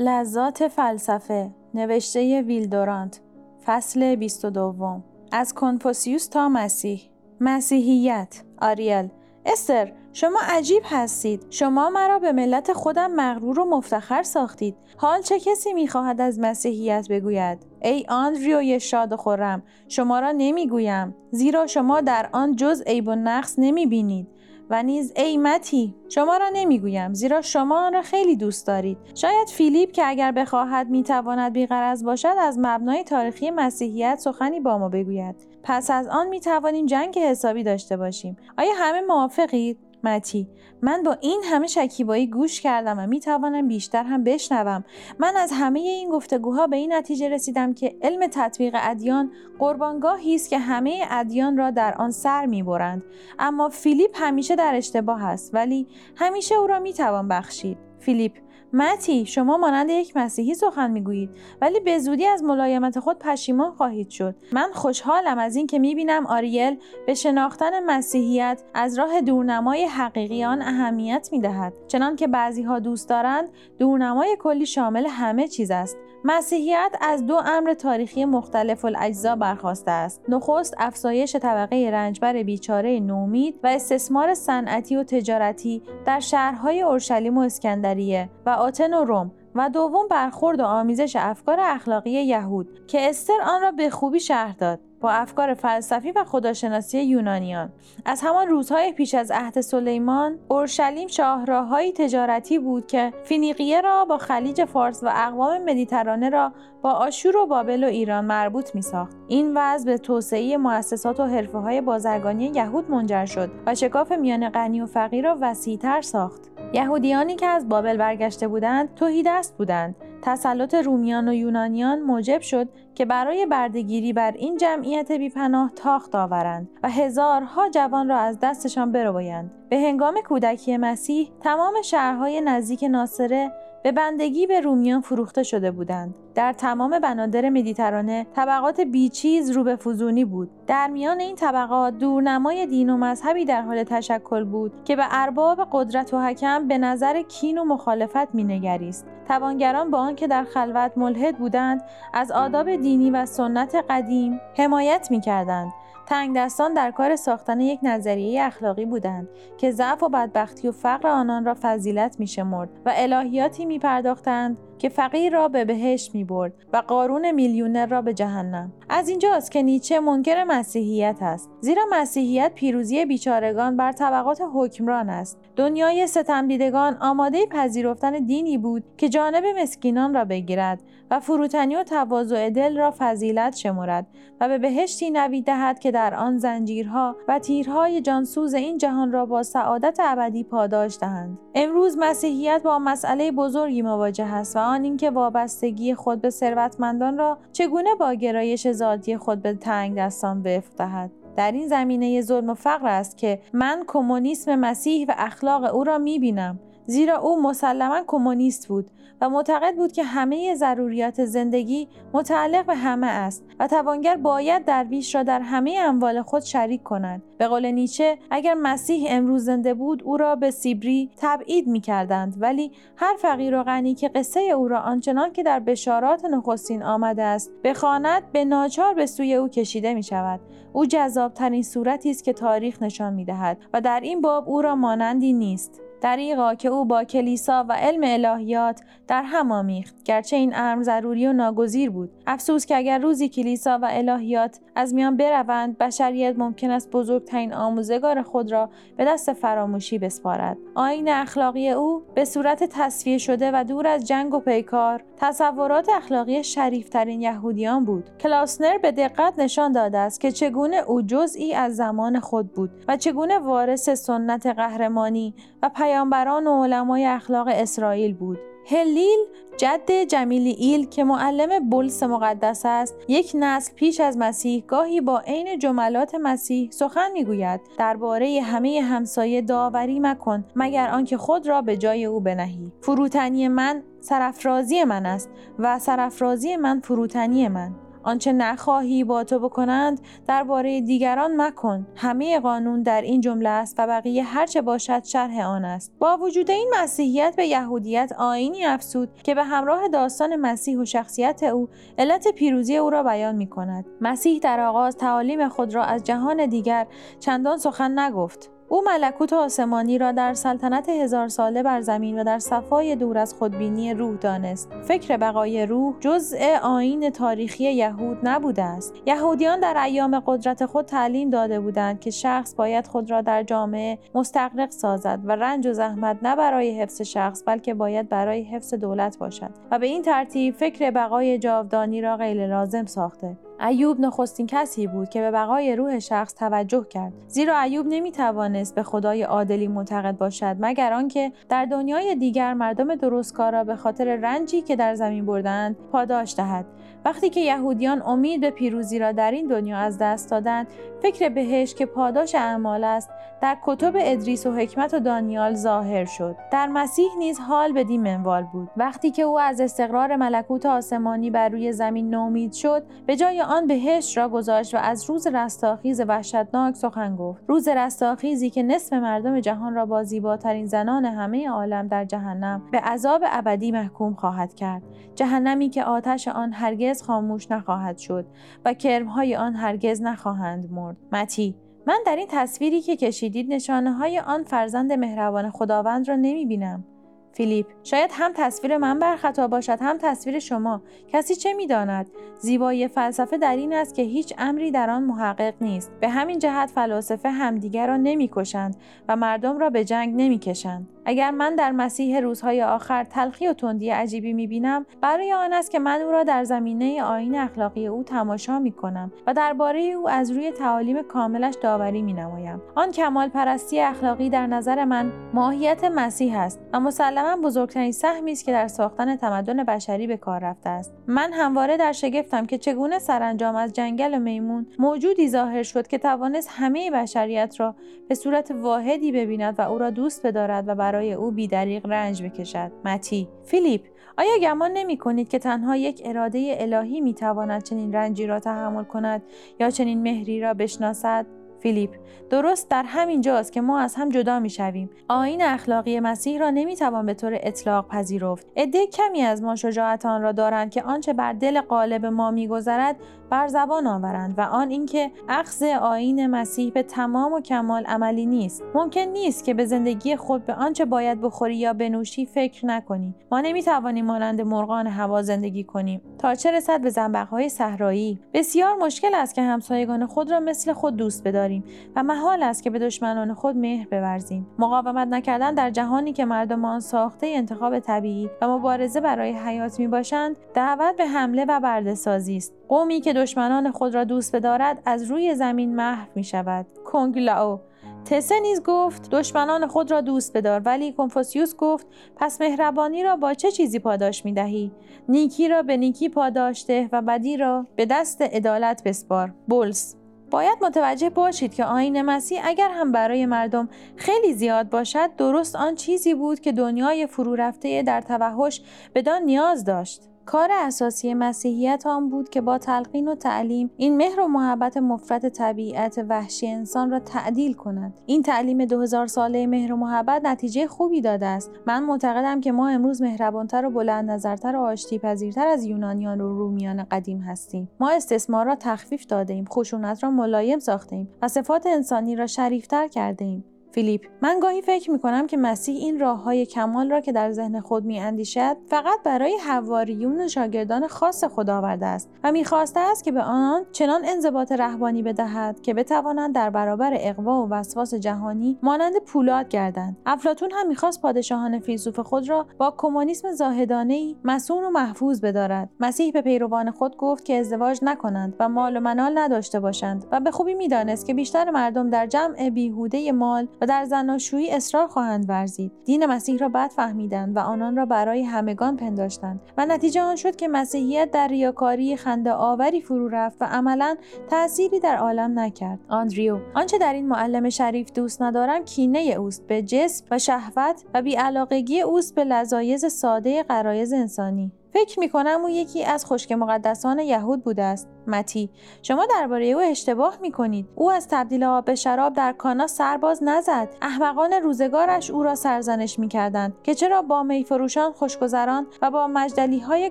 لذات فلسفه نوشته ویل دورانت فصل 22 از کنفوسیوس تا مسیح. مسیحیت. آریل. استر شما عجیب هستید. شما مرا به ملت خودم مغرور و مفتخر ساختید. حال چه کسی می‌خواهد از مسیحیت بگوید؟ ای آندریوی شادخوار. شما را نمی‌گویم. زیرا شما در آن جز عیب و نقص نمی‌بینید. و نیز ای متی شما را نمی‌گویم زیرا شما آن را خیلی دوست دارید. شاید فیلیپ که اگر بخواهد می‌تواند بی‌غرض باشد از مبنای تاریخی مسیحیت سخنی با ما بگوید. پس از آن می‌توانیم جنگ حسابی داشته باشیم. آیا همه موافقید؟ متی. من با این همه شکیبایی گوش کردم و می توانم بیشتر هم بشنوم. من از همه این گفتگوها به این نتیجه رسیدم که علم تطبیق ادیان قربانگاهی است که همه ادیان را در آن سر می‌برند. اما فیلیپ همیشه در اشتباه است ولی همیشه او را می توان بخشید. فیلیپ متی شما مانند یک مسیحی سخن می‌گویید ولی به زودی از ملایمت خود پشیمان خواهید شد. من خوشحالم از اینکه می‌بینم آریل به شناختن مسیحیت از راه دورنمای حقیقی آن اهمیت می‌دهد. چنان که بعضی ها دوست دارند دورنمای کلی شامل همه چیز است. مسیحیت از دو امر تاریخی مختلف الاجزا برخواسته است. نخست افزایش طبقه رنجبر بیچاره نومید و استثمار صنعتی و تجارتی در شهرهای اورشلیم و اسکندریه و آتن و روم و دوم برخورد و آمیزش افکار اخلاقی یهود که استر آن را به خوبی شرح داد. با افکار فلسفی و خداشناسی یونانیان از همان روزهای پیش از عهد سلیمان اورشلیم شاهراههایی تجارتی بود که فینیقیه را با خلیج فارس و اقوام مدیترانه را با آشور و بابل و ایران مربوط می ساخت. این وضع به توسعه مؤسسات و حرفه های بازرگانی یهود منجر شد و شکاف میان غنی و فقیر را وسیعتر ساخت. یهودیانی که از بابل برگشته بودند توهیدست بودند تسلط رومیان و یونانیان موجب شد که برای بردگیری بر این جمعیت بیپناه تاخت آورند و هزارها جوان را از دستشان بربایند. به هنگام کودکی مسیح تمام شهرهای نزدیک ناصره به بندگی به رومیان فروخته شده بودند. در تمام بنادر مدیترانه طبقات بیچیز رو به فزونی بود. در میان این طبقات دورنمای دین و مذهبی در حال تشکل بود که به ارباب قدرت و حکم به نظر کین و مخالفت مینگریست. توانگران با آنکه در خلوت ملحد بودند از آداب دینی و سنت قدیم حمایت می‌کردند تنگ دستان در کار ساختن یک نظریه اخلاقی بودند که ضعف و بدبختی و فقر آنان را فضیلت میشمرد و الهیاتی می پرداختند که فقیر را به بهشت می برد و قارون میلیونر را به جهنم. از اینجاست که نیچه منکر مسیحیت است زیرا مسیحیت پیروزی بیچارگان بر طبقات حکمران است. دنیای ستمدیدگان آماده پذیرفتن دینی بود که جانب مسکینان را بگیرد و فروتنی و تواضع دل را فضیلت شمرد و به بهشتی نوید دهد که در آن زنجیرها و تیرهای جانسوز این جهان را با سعادت ابدی پاداش دهند. امروز مسیحیت با مسئله بزرگی مواجه است و آن اینکه وابستگی خود به ثروتمندان را چگونه با گرایش ذاتی خود به تنگ دستان وفق دهد. در این زمینه ظلم و فقر است که من کمونیسم مسیح و اخلاق او را می‌بینم. زیرا او مسلما کمونیست بود و معتقد بود که همه ضروریات زندگی متعلق به همه است و توانگر باید درویش را در همه اموال خود شریک کند. به قول نیچه اگر مسیح امروز زنده بود او را به سیبری تبعید می کردند ولی هر فقیر و غنی که قصه او را آنچنان که در بشارات نخستین آمده است بخواند به ناچار به سوی او کشیده می شود او جذابترین صورتی است که تاریخ نشان می دهد و در این باب او را مانندی نیست. دریغا که او با کلیسا و علم الهیات در هم آمیخت. گرچه این امر ضروری و ناگزیر بود. افسوس که اگر روزی کلیسا و الهیات از میان بروند بشریت ممکن است بزرگترین آموزگار خود را به دست فراموشی بسپارد. آین اخلاقی او به صورت تصفیه شده و دور از جنگ و پیکار تصورات اخلاقی شریفترین یهودیان بود. کلاسنر به دقت نشان داده است که چگونه او جزئی از زمان خود بود و چگونه وارث سنت قهرمانی و پیامبران و علمای اخلاق اسرائیل بود. هلیل جد جمیلی ایل که معلم بلس مقدس است یک نسل پیش از مسیح گاهی با عین جملات مسیح سخن می‌گوید. درباره همه همسایه داوری مکن مگر آنکه خود را به جای او بنهی. فروتنی من سرافرازی من است و سرافرازی من فروتنی من. آنچه نخواهی با تو بکنند درباره دیگران مکن. همه قانون در این جمله است و بقیه هرچه باشد شرح آن است. با وجود این مسیحیت به یهودیت آینی افسود که به همراه داستان مسیح و شخصیت او علت پیروزی او را بیان می کند مسیح در آغاز تعالیم خود را از جهان دیگر چندان سخن نگفت. او ملکوت آسمانی را در سلطنت هزار ساله بر زمین و در صفای دور از خودبینی روح دانست. فکر بقای روح جزء آین تاریخی یهود نبوده است. یهودیان در ایام قدرت خود تعلیم داده بودند که شخص باید خود را در جامعه مستقرق سازد و رنج و زحمت نه برای حفظ شخص بلکه باید برای حفظ دولت باشد و به این ترتیب فکر بقای جاودانی را غیر لازم ساخته. ایوب نخستین کسی بود که به بقای روح شخص توجه کرد. زیرا ایوب نمی‌توانست به خدای عادلی معتقد باشد مگر آنکه در دنیای دیگر مردم درستکارا به خاطر رنجی که در زمین بردند پاداش دهد. وقتی که یهودیان امید به پیروزی را در این دنیا از دست دادند فکر بهش که پاداش اعمال است در کتب ادریس و حکمت و دانیال ظاهر شد. در مسیح نیز حال بدین منوال بود. وقتی که او از استقرار ملکوت آسمانی بر روی زمین نومید شد به جای آن بهشت را گذاشت و از روز رستاخیز وحشتناک سخن گفت. روز رستاخیزی که نصف مردم جهان را با زیباترین زنان همه عالم در جهنم به عذاب ابدی محکوم خواهد کرد. جهنمی که آتش آن هرگز خاموش نخواهد شد و کرمهای آن هرگز نخواهند مرد. متی من در این تصویری که کشیدید نشانه های آن فرزند مهربان خداوند را نمی بینم. فیلیپ شاید هم تصویر من بر خطا باشد هم تصویر شما. کسی چه می‌داند؟ زیبایی فلسفه در این است که هیچ امری در آن محقق نیست. به همین جهت فلاسفه همدیگر را نمی‌کشند و مردم را به جنگ نمی‌کشند. اگر من در مسیح روزهای آخر تلخی و تندی عجیبی می‌بینم برای آن است که من او را در زمینه آین اخلاقی او تماشا می‌کنم و درباره او از روی تعالیم کاملش داوری مینمایم. آن کمال پرستی اخلاقی در نظر من ماهیت مسیح است و مسلما بزرگترین سهمی است که در ساختن تمدن بشری به کار رفته است. من همواره در شگفتم که چگونه سرانجام از جنگل میمون موجودی ظاهر شد که توانست همه بشریت را به صورت واحدی ببیند و او را دوست بدارد و برای او بیدریق رنج بکشد. متی فیلیپ آیا گمان نمی کنید که تنها یک اراده الهی می تواند چنین رنجی را تحمل کند یا چنین مهری را بشناسد؟ فیلیپ درست در همین جاست که ما از هم جدا می شویم. آین اخلاقی مسیح را نمی توان به طور اطلاق پذیرفت. عده کمی از ما شجاعت آن را دارند که آنچه بر دل قالب ما میگذرد بر زبان آورند و آن اینکه اخذ آین مسیح به تمام و کمال عملی نیست. ممکن نیست که به زندگی خود به آنچه باید بخوری یا بنوشی فکر نکنی. ما نمی توانیم مانند مرغان هوا زندگی کنیم. تا چه رسد به زنبقهای صحرایی؟ بسیار مشکل است که همسایگان خود را مثل خود دوست بداریم. و محال است که به دشمنان خود مهر بورزیم. مقاومت نکردن در جهانی که مردم آن ساخته انتخاب طبیعی و مبارزه برای حیات می باشند دعوت به حمله و بردهسازی است. قومی که دشمنان خود را دوست بدارد از روی زمین محو می شود کنگلاو تسه نیز گفت دشمنان خود را دوست بدار. ولی کنفوسیوس گفت پس مهربانی را با چه چیزی پاداش می دهی؟ نیکی را به نیکی پاداشته و بدی را به دست عدالت بسپار. بولس. باید متوجه باشید که آین مسیح اگر هم برای مردم خیلی زیاد باشد درست آن چیزی بود که دنیای فرو رفته در توحش بدان نیاز داشت. کار اساسی مسیحیت آن بود که با تلقین و تعلیم این مهر و محبت مفرد طبیعت وحشی انسان را تعدیل کند. این تعلیم 2000 ساله مهر و محبت نتیجه خوبی داده است. من معتقدم که ما امروز مهربانتر و بلند نظرتر و آشتی پذیرتر از یونانیان و رومیان قدیم هستیم. ما استثمار را تخفیف داده ایم خشونت را ملایم ساخته ایم و صفات انسانی را شریفتر کرده ایم. فیلیپ من گاهی فکر می کنم که مسیح این راه های کمال را که در ذهن خود می اندیشد فقط برای حواریون و شاگردان خاص خود آورده است و می‌خواسته است که به آنان چنان انضباط رهبانی بدهد که بتوانند در برابر اغوا و وسواس جهانی مانند پولاد گردند. افلاطون هم می‌خواست پادشاهان فیلسوف خود را با کمونیسم زاهدانه ای مصون و محفوظ بدارد. مسیح به پیروان خود گفت که ازدواج نکنند و مال و منال نداشته باشند و به خوبی می‌دانست که بیشتر مردم در جمع بیهوده مال و در زناشویی اصرار خواهند ورزید. دین مسیح را بد فهمیدند و آن را برای همگان پنداشتند و نتیجه آن شد که مسیحیت در ریاکاری خنده آوری فرو رفت و عملا تأثیری در عالم نکرد. آندریو آنچه در این معلم شریف دوست ندارم کینه اوست به جسم و شهوت و بیعلاقگی اوست به لذایز ساده قرایز انسانی. فکر می کنم او یکی از خشک مقدسان یهود بوده است. متی شما درباره او اشتباه می کنید او از تبدیل آب به شراب در کانا سرباز نزد. احمقان روزگارش او را سرزنش می کردند که چرا با میفروشان خوشگذران و با مجدلی های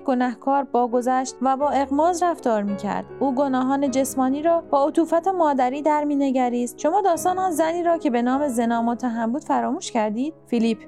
گنهکار باگذشت و با اغماز رفتار می کرد او گناهان جسمانی را با عطوفت مادری در می نگریست شما داستان آن زنی را که به نام زنا متهم بود فراموش کردید؟ فیلیپ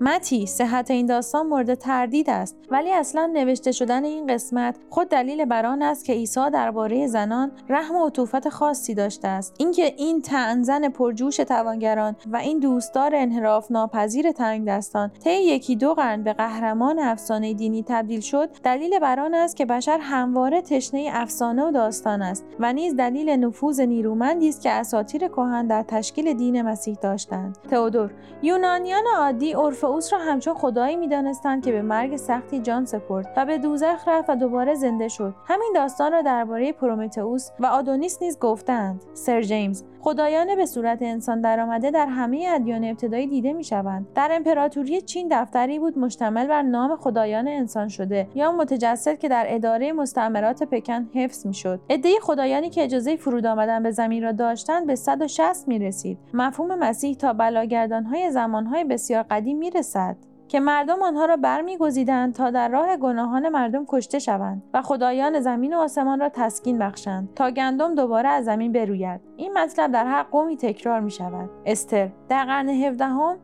متی صحت این داستان مورد تردید است ولی اصلا نوشته شدن این قسمت خود دلیل بر آن است که عیسی درباره زنان رحم و عطوفت خاصی داشته است. اینکه این تنزن پرجوش توانگران و این دوستدار انحراف ناپذیر تنگ دستان طی یکی دو قرن به قهرمان افسانه دینی تبدیل شد دلیل بر آن است که بشر همواره تشنه افسانه و داستان است و نیز دلیل نفوذ نیرومندی است که اساطیر کهن در تشکیل دین مسیح داشتند. تئودور یونانیان عادی عرف اوس را همچون خدایی می‌دانستند که به مرگ سختی جان سپرد و به دوزخ رفت و دوباره زنده شد همین داستان را درباره پرومتئوس و آدونیس نیز گفتند سر جیمز خدایان به صورت انسان درآمده در همه ادیان ابتدایی دیده می شوند. در امپراتوری چین دفتری بود مشتمل بر نام خدایان انسان شده یا متجسد که در اداره مستعمرات پکن حفظ می شد. عده خدایانی که اجازه فرود آمدن به زمین را داشتند به 160 می رسید. مفهوم مسیح تا بلاگردانهای زمانهای بسیار قدیم می رسد. که مردم آنها را برمیگزیدند تا در راه گناهان مردم کشته شوند و خدایان زمین و آسمان را تسکین بخشند تا گندم دوباره از زمین بروید این مطلب در هر قومی تکرار می شود استر در قرن هفدهم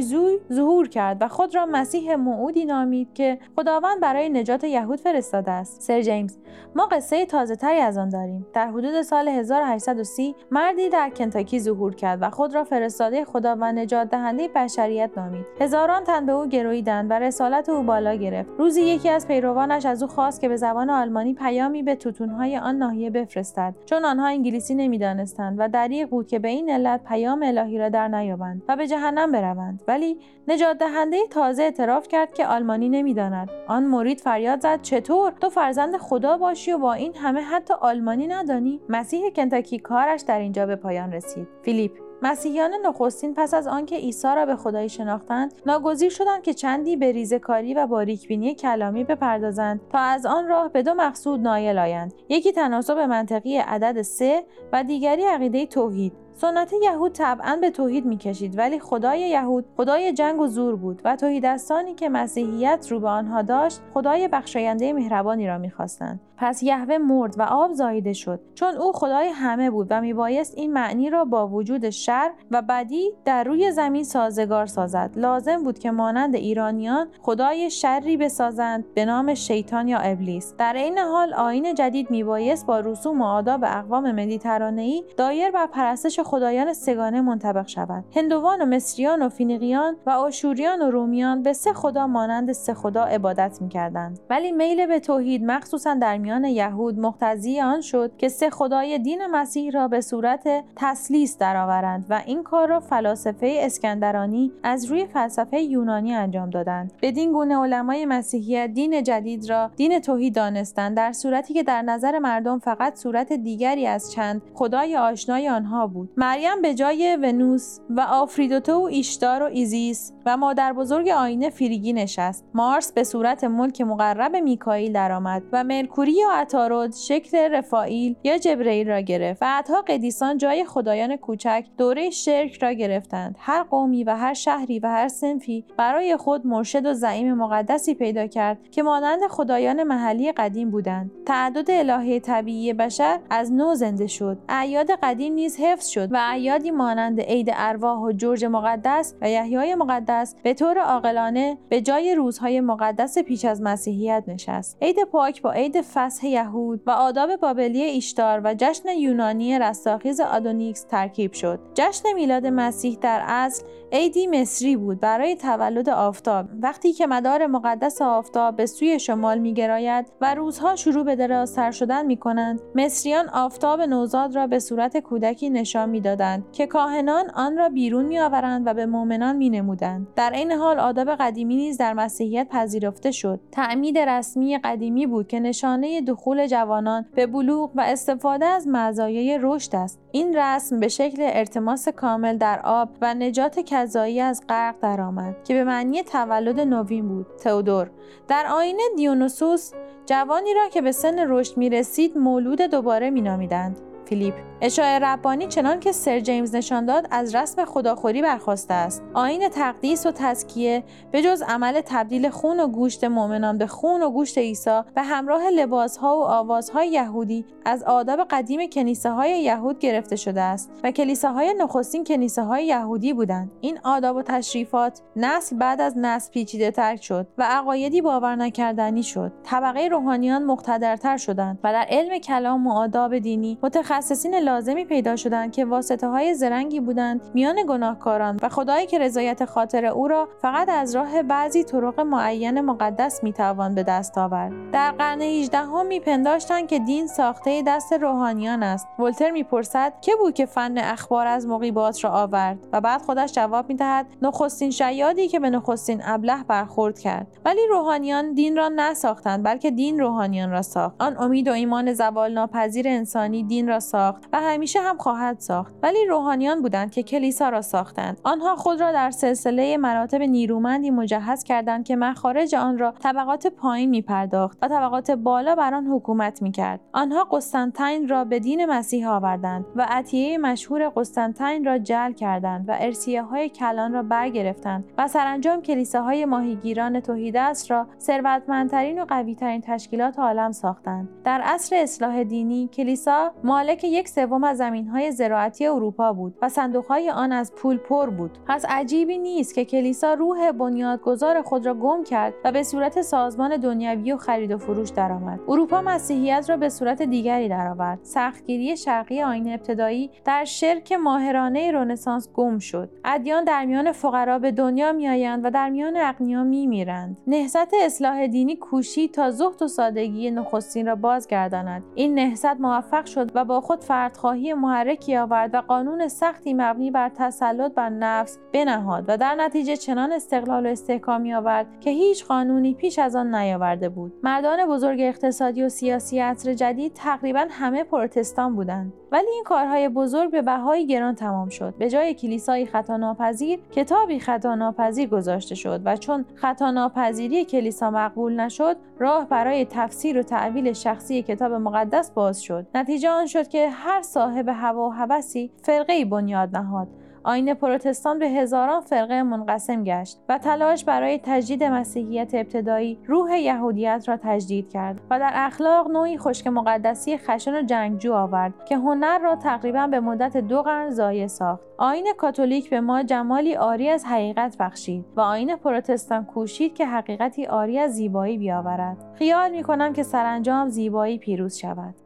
زوی ظهور کرد و خود را مسیح موعودی نامید که خداوند برای نجات یهود فرستاده است. سر جیمز ما قصه تازه تری از آن داریم. در حدود سال 1830 مردی در کنتاکی ظهور کرد و خود را فرستاده خدا و نجات دهنده بشریت نامید. هزاران تن به او گرویدند و رسالت او بالا گرفت. روزی یکی از پیروانش از او خواست که به زبان آلمانی پیامی به توتونهای آن ناحیه بفرستد. چون آنها انگلیسی نمی‌دانستند. و دریغ بود که به این علت پیام الهی را در نیابند و به جهنم بروند. ولی نجات دهنده تازه اعتراف کرد که آلمانی نمی‌داند. آن مرید فریاد زد چطور؟ تو فرزند خدا باشی و با این همه حتی آلمانی ندانی؟ مسیح کنتاکی کارش در اینجا به پایان رسید. فیلیپ مسیحیان نخستین پس از آنکه عیسی را به خدایی شناختند ناگزیر شدند که چندی به ریزکاری و باریکبینی کلامی بپردازند تا از آن راه به دو مقصود نایل آیند. یکی تناسب منطقی عدد سه و دیگری عقیده توحید. سنت یهود طبعا به توحید می‌کشید ولی خدای یهود خدای جنگ و زور بود و توحیدستانی که مسیحیت رو به آنها داشت خدای بخشاینده مهربانی را می‌خواستند. پس یهوه مرد و آب زاییده شد. چون او خدای همه بود و میبایست این معنی را با وجود شر و بدی در روی زمین سازگار سازد. لازم بود که مانند ایرانیان خدای شری بسازند به نام شیطان یا ابلیس. در این حال آین جدید میبایست با رسوم و آداب اقوام مدیترانهای دایر بر پرستش خدایان سگانه منطبق شود. هندوان و مصریان و فینیقیان و آشوریان و رومیان به سه خدا مانند سه خدا عبادت می‌کردند. ولی میل به توحید مخصوصا در میان یهود مقتضی آن شد که سه خدای دین مسیح را به صورت تثلیث درآورند و این کار را فلاسفه اسکندرانی از روی فلسفه یونانی انجام دادند. بدین گونه علمای مسیحیت دین جدید را دین توحید دانستند در صورتی که در نظر مردم فقط صورت دیگری از چند خدای آشنای آنها بود. مریم به جای ونوس و آفرودیته و ایشتار و ایزیس و مادر بزرگ آیین فریگی نشست. مارس به صورت ملک مقرب میکائیل درآمد و مرکوری یا عطارد شکل رفائیل یا جبرئیل را گرفت. و قدیسان جای خدایان کوچک دوره شرک را گرفتند. هر قومی و هر شهری و هر سنفی برای خود مرشد و زعیم مقدسی پیدا کرد که مانند خدایان محلی قدیم بودند. تعدد الهه طبیعی بشر از نو زنده شد. اعیاد قدیم نیز حفظ شد. و اعیادی مانند عید ارواح و جورج مقدس و یحیای مقدس به طور عاقلانه به جای روزهای مقدس پیش از مسیحیت نشست. عید پاک با عید فصح یهود و آداب بابلی ایشتار و جشن یونانی رستاخیز آدونیکس ترکیب شد. جشن میلاد مسیح در اصل عیدی مصری بود برای تولد آفتاب. وقتی که مدار مقدس آفتاب به سوی شمال میگراید و روزها شروع به درازتر شدن می کنند مصریان آفتاب نوزاد را به صورت کودکی نشان می‌دادند که کاهنان آن را بیرون میآورند و به مؤمنان مینمودند. در این حال آداب قدیمی نیز در مسیحیت پذیرفته شد. تعمید رسمی قدیمی بود که نشانه دخول جوانان به بلوغ و استفاده از مزایای رشد است. این رسم به شکل ارتماس کامل در آب و نجات کذایی از غرق درآمد که به معنی تولد نوین بود. تئودور در آین دیونوسوس جوانی را که به سن رشد می رسید مولود دوباره می نامیدند. فیلیپ. اشاع ربانی چنان که سر جیمز نشان داد از رسم خداخوری برخواسته است. آین تقدیس و تزکیه به جز عمل تبدیل خون و گوشت مؤمنان به خون و گوشت عیسی به همراه لباسها و آوازهای یهودی از آداب قدیم کنیسه های یهود گرفته شده است و کلیساهای نخستین کنیسه های یهودی بودند. این آداب و تشریفات نسل بعد از نسل پیچیده تر شد و عقایدی باور نکردنی شد. طبقه روحانیان مقتدرتر شدند و در علم کلام و آداب دینی متخصصین لازمی پیدا شدند که واسطه های زرنگی بودند میان گناهکاران و خدایی که رضایت خاطر او را فقط از راه بعضی طرق معین مقدس می‌توان به دست آورد. در قرن 18 هم میپنداشتند که دین ساخته دست روحانیان است. ولتر می‌پرسد که بود که فن اخبار از مقیبات را آورد و بعد خودش جواب می‌دهد نخستین شیادی که به نخستین ابله برخورد کرد. ولی روحانیان دین را نساختند بلکه دین روحانیان را ساخت. آن امید و ایمان زوال ناپذیر انسانی دین را ساخت و همیشه هم خواهد ساخت. ولی روحانیان بودند که کلیسا را ساختند. آنها خود را در سلسله مراتب نیرومندی مجهز کردند که مخارج آن را طبقات پایین می پرداخت و طبقات بالا بر آن حکومت می کرد آنها قسطنطین را به دین مسیح آوردند و عطیه مشهور قسطنطین را جل کردند و ارسیه های کلان را برگرفتند و سرانجام کلیساهای ماهیگیران توحیدست را ثروتمندترین و قویترین تشکیلات عالم ساختند. در عصر اصلاح دینی کلیسا مالک یک سوم از زمینهای زراعتی اروپا بود و صندوقهای آن از پول پر بود. پس عجیبی نیست که کلیسا روح بنیادگذار خود را گم کرد و به صورت سازمان دنیوی و خرید و فروش درآمد. اروپا مسیحیت را به صورت دیگری درآورد. سختگیری شرقی آین ابتدایی در شرک ماهرانه رنسانس گم شد. ادیان در میان فقرا به دنیا میآیند و در میان اغنیا میمیرند. نهضت اصلاح دینی کوشید تا زهد و سادگی نخستین را بازگرداند. این نهضت موفق شد و با خود فردخواهی محرکی آورد و قانون سختی مبنی بر تسلط بر نفس بنهاد و در نتیجه چنان استقلال و استحکامی آورد که هیچ قانونی پیش از آن نیاورده بود. مردان بزرگ اقتصادی و سیاسی عصر جدید تقریبا همه پروتستان بودند. ولی این کارهای بزرگ به بهای گران تمام شد. به جای کلیسایی خطا ناپذیر کتابی خطا ناپذیر گذاشته شد و چون خطا ناپذیری کلیسا مقبول نشد راه برای تفسیر و تعویل شخصی کتاب مقدس باز شد. نتیجه آن شد که هر صاحب هوا و هوسی فرقه بنیاد نهاد. آین پروتستان به هزاران فرقه منقسم گشت و تلاش برای تجدید مسیحیت ابتدایی روح یهودیت را تجدید کرد و در اخلاق نوعی خشک مقدسی خشن و جنگجو آورد که هنر را تقریبا به مدت دو قرن ضایع ساخت. آین کاتولیک به ما جمالی آری از حقیقت بخشید و آین پروتستان کوشید که حقیقتی آری از زیبایی بیاورد. خیال می کنم که سرانجام زیبایی پیروز شود.